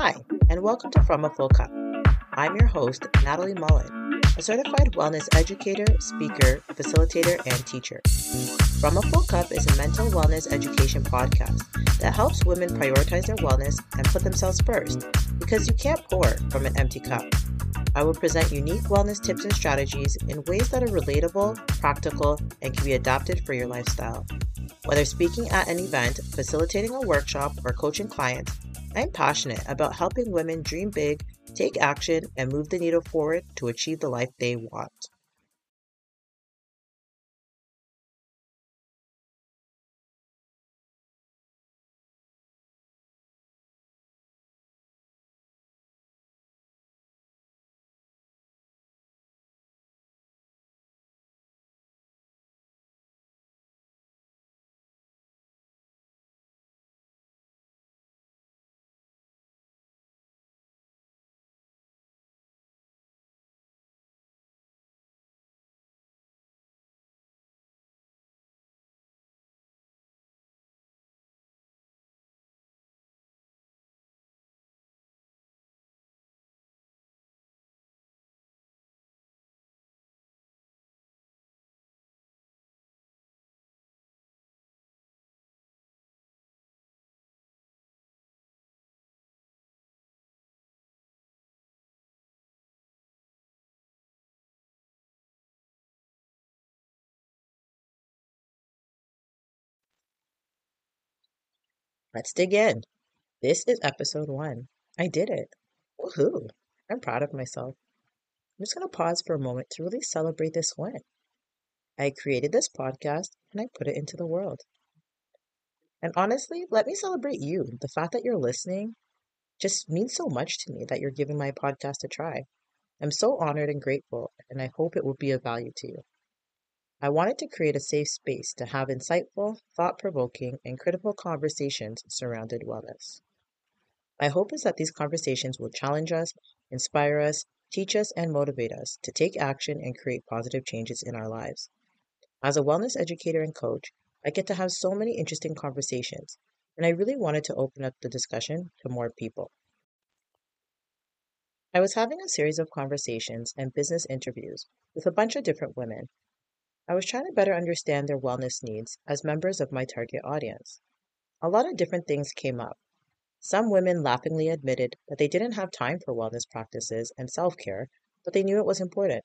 Hi, and welcome to From a Full Cup. I'm your host, Natalie Mullin, a certified wellness educator, speaker, facilitator, and teacher. From a Full Cup is a mental wellness education podcast that helps women prioritize their wellness and put themselves first because you can't pour from an empty cup. I will present unique wellness tips and strategies in ways that are relatable, practical, and can be adapted for your lifestyle. Whether speaking at an event, facilitating a workshop, or coaching clients, I'm passionate about helping women dream big, take action, and move the needle forward to achieve the life they want. Let's dig in. This is episode one. I did it. Woohoo! I'm proud of myself. I'm just going to pause for a moment to really celebrate this win. I created this podcast and I put it into the world. And honestly, let me celebrate you. The fact that you're listening just means so much to me that you're giving my podcast a try. I'm so honored and grateful, and I hope it will be of value to you. I wanted to create a safe space to have insightful, thought provoking, and critical conversations surrounded wellness. My hope is that these conversations will challenge us, inspire us, teach us, and motivate us to take action and create positive changes in our lives. As a wellness educator and coach, I get to have so many interesting conversations, and I really wanted to open up the discussion to more people. I was having a series of conversations and business interviews with a bunch of different women I was trying to better understand their wellness needs as members of my target audience. A lot of different things came up. Some women laughingly admitted that they didn't have time for wellness practices and self care, but they knew it was important.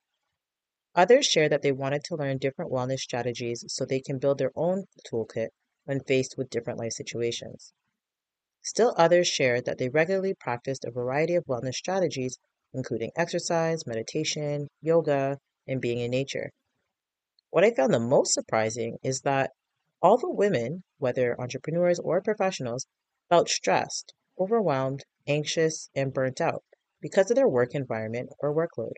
Others shared that they wanted to learn different wellness strategies so they can build their own toolkit when faced with different life situations. Still others shared that they regularly practiced a variety of wellness strategies, including exercise, meditation, yoga, and being in nature. What I found the most surprising is that all the women, whether entrepreneurs or professionals, felt stressed, overwhelmed, anxious, and burnt out because of their work environment or workload.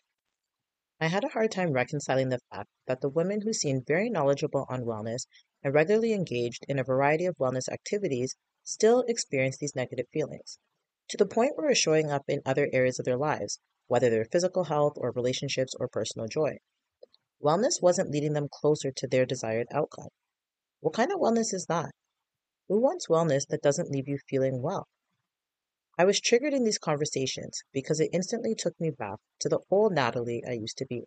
I had a hard time reconciling the fact that the women who seemed very knowledgeable on wellness and regularly engaged in a variety of wellness activities still experienced these negative feelings, to the point where it's showing up in other areas of their lives, whether they're physical health or relationships or personal joy. Wellness wasn't leading them closer to their desired outcome. What kind of wellness is that? Who wants wellness that doesn't leave you feeling well? I was triggered in these conversations because it instantly took me back to the old Natalie I used to be.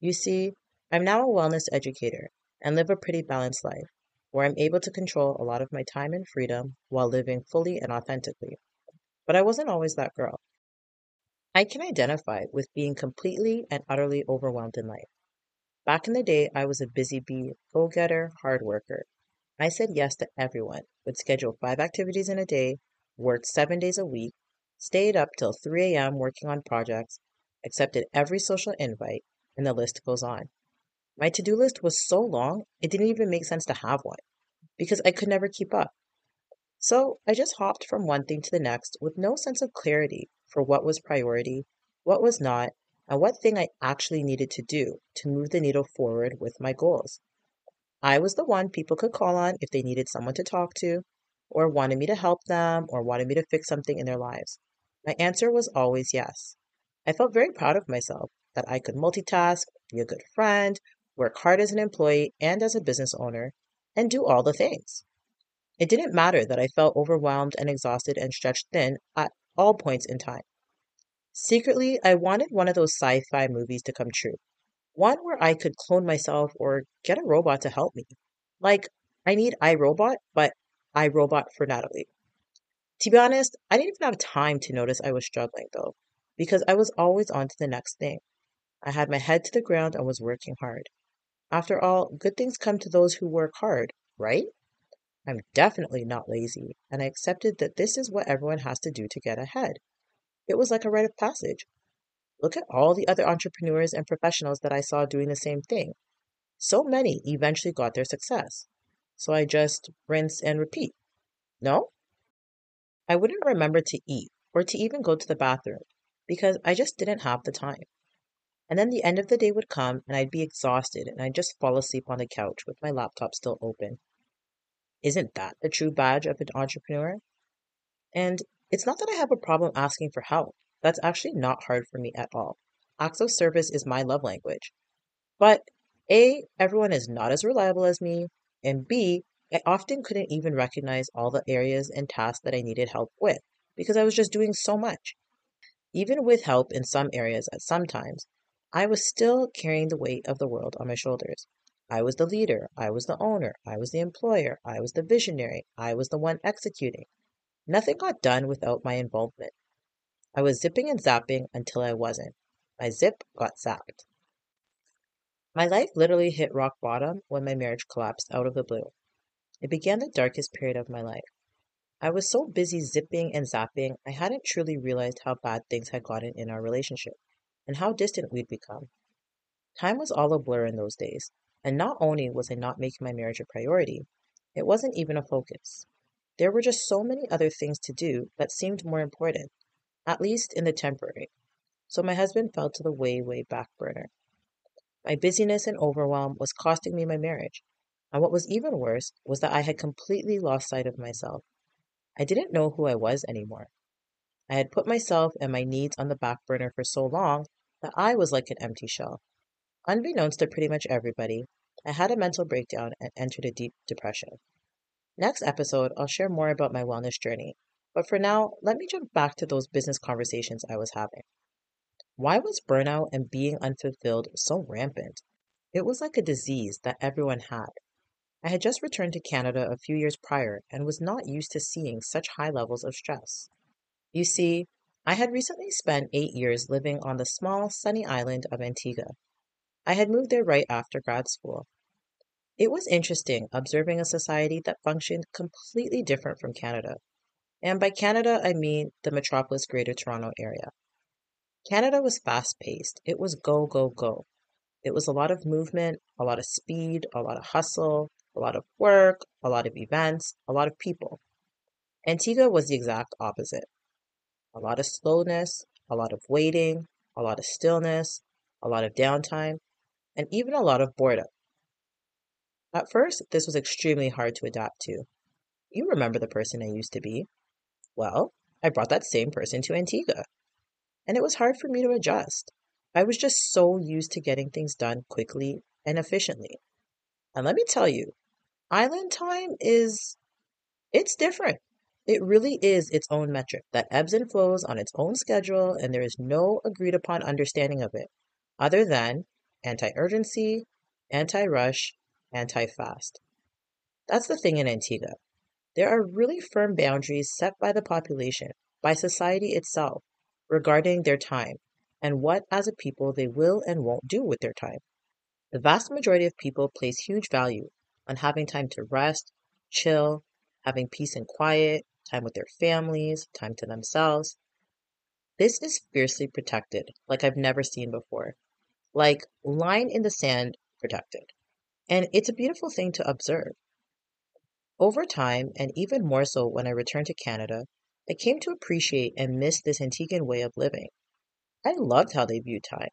You see, I'm now a wellness educator and live a pretty balanced life where I'm able to control a lot of my time and freedom while living fully and authentically. But I wasn't always that girl. I can identify with being completely and utterly overwhelmed in life. Back in the day, I was a busy bee, go getter, hard worker. I said yes to everyone, would schedule five activities in a day, worked seven days a week, stayed up till 3 a.m. working on projects, accepted every social invite, and the list goes on. My to do list was so long, it didn't even make sense to have one because I could never keep up. So I just hopped from one thing to the next with no sense of clarity for what was priority, what was not, and what thing I actually needed to do to move the needle forward with my goals. I was the one people could call on if they needed someone to talk to, or wanted me to help them, or wanted me to fix something in their lives. My answer was always yes. I felt very proud of myself that I could multitask, be a good friend, work hard as an employee and as a business owner, and do all the things. It didn't matter that I felt overwhelmed and exhausted and stretched thin at all points in time. Secretly, I wanted one of those sci fi movies to come true. One where I could clone myself or get a robot to help me. Like, I need iRobot, but iRobot for Natalie. To be honest, I didn't even have time to notice I was struggling though, because I was always on to the next thing. I had my head to the ground and was working hard. After all, good things come to those who work hard, right? I'm definitely not lazy, and I accepted that this is what everyone has to do to get ahead. It was like a rite of passage. Look at all the other entrepreneurs and professionals that I saw doing the same thing. So many eventually got their success. So I just rinse and repeat. No? I wouldn't remember to eat or to even go to the bathroom because I just didn't have the time. And then the end of the day would come and I'd be exhausted and I'd just fall asleep on the couch with my laptop still open. Isn't that the true badge of an entrepreneur? And it's not that I have a problem asking for help. That's actually not hard for me at all. Acts of service is my love language. But A, everyone is not as reliable as me, and B, I often couldn't even recognize all the areas and tasks that I needed help with because I was just doing so much. Even with help in some areas at some times, I was still carrying the weight of the world on my shoulders. I was the leader, I was the owner, I was the employer, I was the visionary, I was the one executing. Nothing got done without my involvement. I was zipping and zapping until I wasn't. My zip got zapped. My life literally hit rock bottom when my marriage collapsed out of the blue. It began the darkest period of my life. I was so busy zipping and zapping, I hadn't truly realized how bad things had gotten in our relationship and how distant we'd become. Time was all a blur in those days. And not only was I not making my marriage a priority, it wasn't even a focus. There were just so many other things to do that seemed more important, at least in the temporary. So my husband fell to the way, way back burner. My busyness and overwhelm was costing me my marriage. And what was even worse was that I had completely lost sight of myself. I didn't know who I was anymore. I had put myself and my needs on the back burner for so long that I was like an empty shell. Unbeknownst to pretty much everybody, I had a mental breakdown and entered a deep depression. Next episode, I'll share more about my wellness journey, but for now, let me jump back to those business conversations I was having. Why was burnout and being unfulfilled so rampant? It was like a disease that everyone had. I had just returned to Canada a few years prior and was not used to seeing such high levels of stress. You see, I had recently spent eight years living on the small, sunny island of Antigua, I had moved there right after grad school. It was interesting observing a society that functioned completely different from Canada. And by Canada, I mean the metropolis Greater Toronto area. Canada was fast paced. It was go, go, go. It was a lot of movement, a lot of speed, a lot of hustle, a lot of work, a lot of events, a lot of people. Antigua was the exact opposite. A lot of slowness, a lot of waiting, a lot of stillness, a lot of downtime, and even a lot of boredom. At first, this was extremely hard to adapt to. You remember the person I used to be. Well, I brought that same person to Antigua. And it was hard for me to adjust. I was just so used to getting things done quickly and efficiently. And let me tell you, island time is, it's different. It really is its own metric that ebbs and flows on its own schedule, and there is no agreed upon understanding of it, other than anti-urgency, anti-rush, anti-fast. That's the thing in Antigua. There are really firm boundaries set by the population, by society itself, regarding their time and what as a people they will and won't do with their time. The vast majority of people place huge value on having time to rest, chill, having peace and quiet, time with their families, time to themselves. This is fiercely protected, like I've never seen before like line in the sand protected. And it's a beautiful thing to observe. Over time, and even more so when I returned to Canada, I came to appreciate and miss this Antiguan way of living. I loved how they viewed time.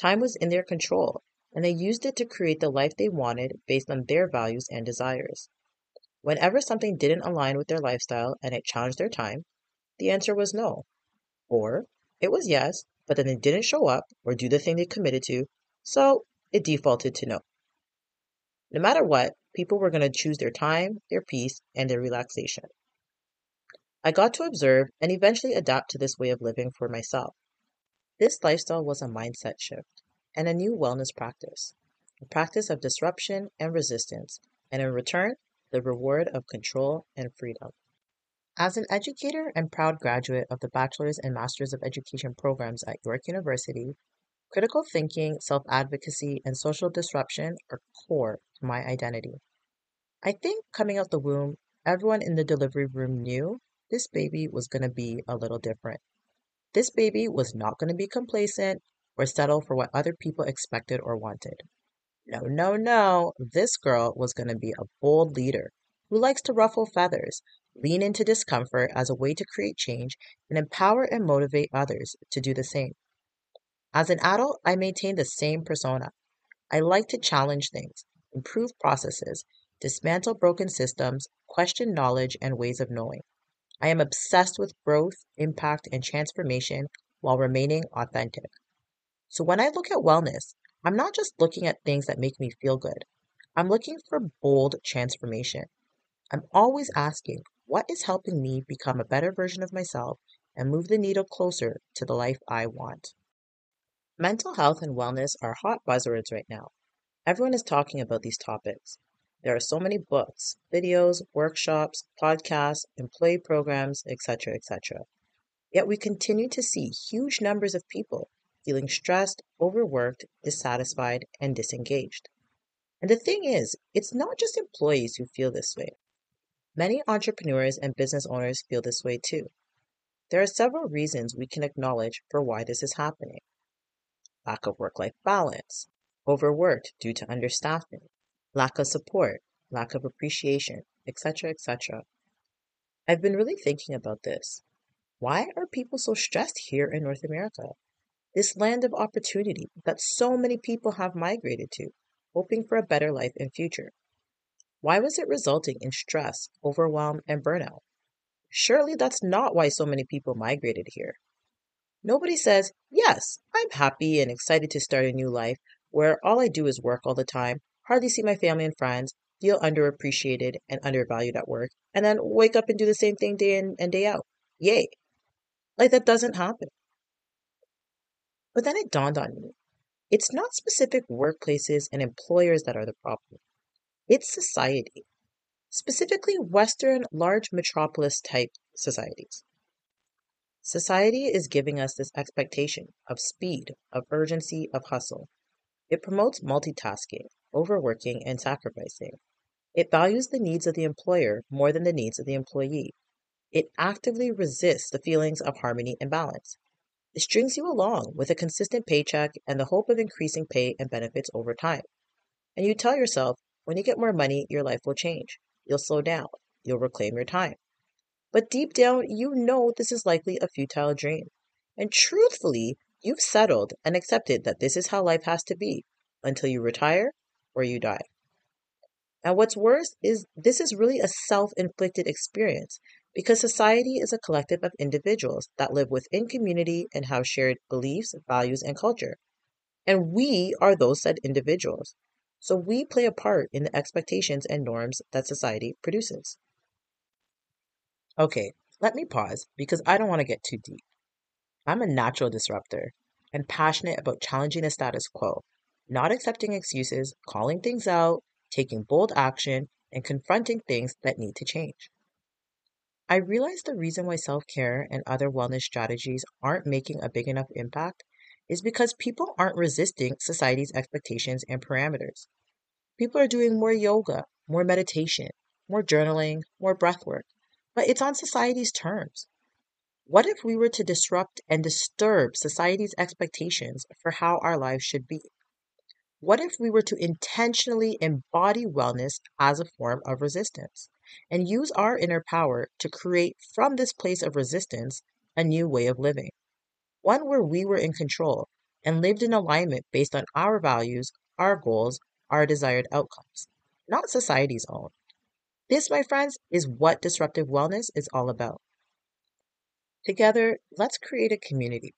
Time was in their control, and they used it to create the life they wanted based on their values and desires. Whenever something didn't align with their lifestyle and it challenged their time, the answer was no. Or it was yes, but then they didn't show up or do the thing they committed to, so it defaulted to no. No matter what, people were going to choose their time, their peace, and their relaxation. I got to observe and eventually adapt to this way of living for myself. This lifestyle was a mindset shift and a new wellness practice, a practice of disruption and resistance, and in return, the reward of control and freedom. As an educator and proud graduate of the Bachelor's and Master's of Education programs at York University, critical thinking, self advocacy, and social disruption are core to my identity. I think coming out the womb, everyone in the delivery room knew this baby was going to be a little different. This baby was not going to be complacent or settle for what other people expected or wanted. No, no, no. This girl was going to be a bold leader who likes to ruffle feathers, lean into discomfort as a way to create change, and empower and motivate others to do the same. As an adult, I maintain the same persona. I like to challenge things, improve processes, dismantle broken systems, question knowledge and ways of knowing. I am obsessed with growth, impact, and transformation while remaining authentic. So when I look at wellness, I'm not just looking at things that make me feel good. I'm looking for bold transformation. I'm always asking, what is helping me become a better version of myself and move the needle closer to the life I want? Mental health and wellness are hot buzzwords right now. Everyone is talking about these topics. There are so many books, videos, workshops, podcasts, employee programs, etc., etc. Yet we continue to see huge numbers of people feeling stressed, overworked, dissatisfied, and disengaged. And the thing is, it's not just employees who feel this way. Many entrepreneurs and business owners feel this way too. There are several reasons we can acknowledge for why this is happening. Lack of work-life balance, overworked due to understaffing, lack of support, lack of appreciation, etc., etc. I've been really thinking about this. Why are people so stressed here in North America? This land of opportunity that so many people have migrated to, hoping for a better life and future. Why was it resulting in stress, overwhelm, and burnout? Surely that's not why so many people migrated here. Nobody says, Yes, I'm happy and excited to start a new life where all I do is work all the time, hardly see my family and friends, feel underappreciated and undervalued at work, and then wake up and do the same thing day in and day out. Yay. Like that doesn't happen. But then it dawned on me it's not specific workplaces and employers that are the problem. It's society, specifically Western large metropolis type societies. Society is giving us this expectation of speed, of urgency, of hustle. It promotes multitasking, overworking, and sacrificing. It values the needs of the employer more than the needs of the employee. It actively resists the feelings of harmony and balance. It strings you along with a consistent paycheck and the hope of increasing pay and benefits over time. And you tell yourself when you get more money, your life will change. You'll slow down. You'll reclaim your time. But deep down, you know this is likely a futile dream. And truthfully, you've settled and accepted that this is how life has to be until you retire or you die. And what's worse is this is really a self inflicted experience because society is a collective of individuals that live within community and have shared beliefs, values, and culture. And we are those said individuals. So we play a part in the expectations and norms that society produces. Okay, let me pause because I don't want to get too deep. I'm a natural disruptor and passionate about challenging the status quo, not accepting excuses, calling things out, taking bold action, and confronting things that need to change. I realize the reason why self care and other wellness strategies aren't making a big enough impact is because people aren't resisting society's expectations and parameters. People are doing more yoga, more meditation, more journaling, more breath work, but it's on society's terms. What if we were to disrupt and disturb society's expectations for how our lives should be? What if we were to intentionally embody wellness as a form of resistance and use our inner power to create from this place of resistance a new way of living? one where we were in control and lived in alignment based on our values, our goals, our desired outcomes, not society's own. This, my friends, is what disruptive wellness is all about. Together, let's create a community,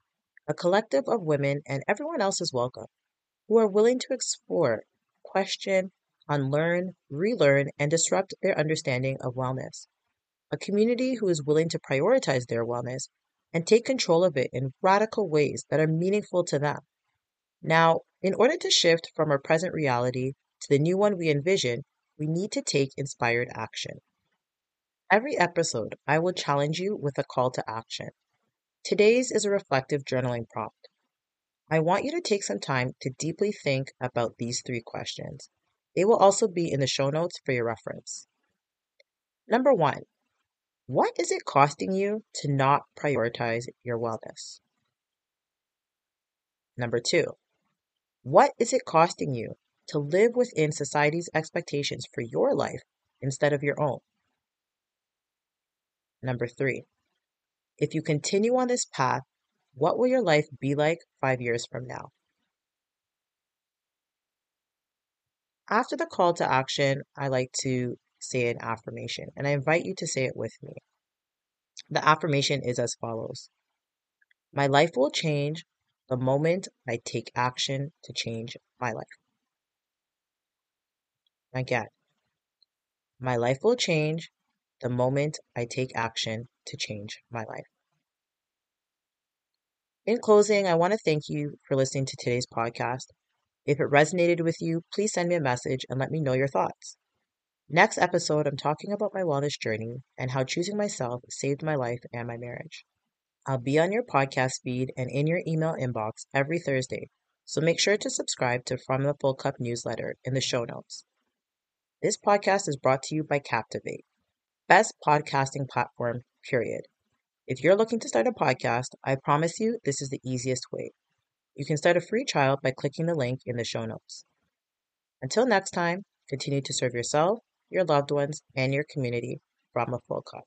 a collective of women, and everyone else is welcome, who are willing to explore, question, unlearn, relearn, and disrupt their understanding of wellness. a community who is willing to prioritize their wellness and take control of it in radical ways that are meaningful to them. Now, in order to shift from our present reality to the new one we envision, we need to take inspired action. Every episode, I will challenge you with a call to action. Today's is a reflective journaling prompt. I want you to take some time to deeply think about these three questions. They will also be in the show notes for your reference. Number one, what is it costing you to not prioritize your wellness? Number two, what is it costing you to live within society's expectations for your life instead of your own? Number three, if you continue on this path, what will your life be like five years from now? After the call to action, I like to say an affirmation, and I invite you to say it with me. The affirmation is as follows My life will change the moment I take action to change my life. Again, my life will change the moment I take action to change my life. In closing, I want to thank you for listening to today's podcast. If it resonated with you, please send me a message and let me know your thoughts. Next episode, I'm talking about my wellness journey and how choosing myself saved my life and my marriage. I'll be on your podcast feed and in your email inbox every Thursday, so make sure to subscribe to From the Full Cup newsletter in the show notes. This podcast is brought to you by Captivate, best podcasting platform, period. If you're looking to start a podcast, I promise you this is the easiest way. You can start a free trial by clicking the link in the show notes. Until next time, continue to serve yourself, your loved ones, and your community from a full cup.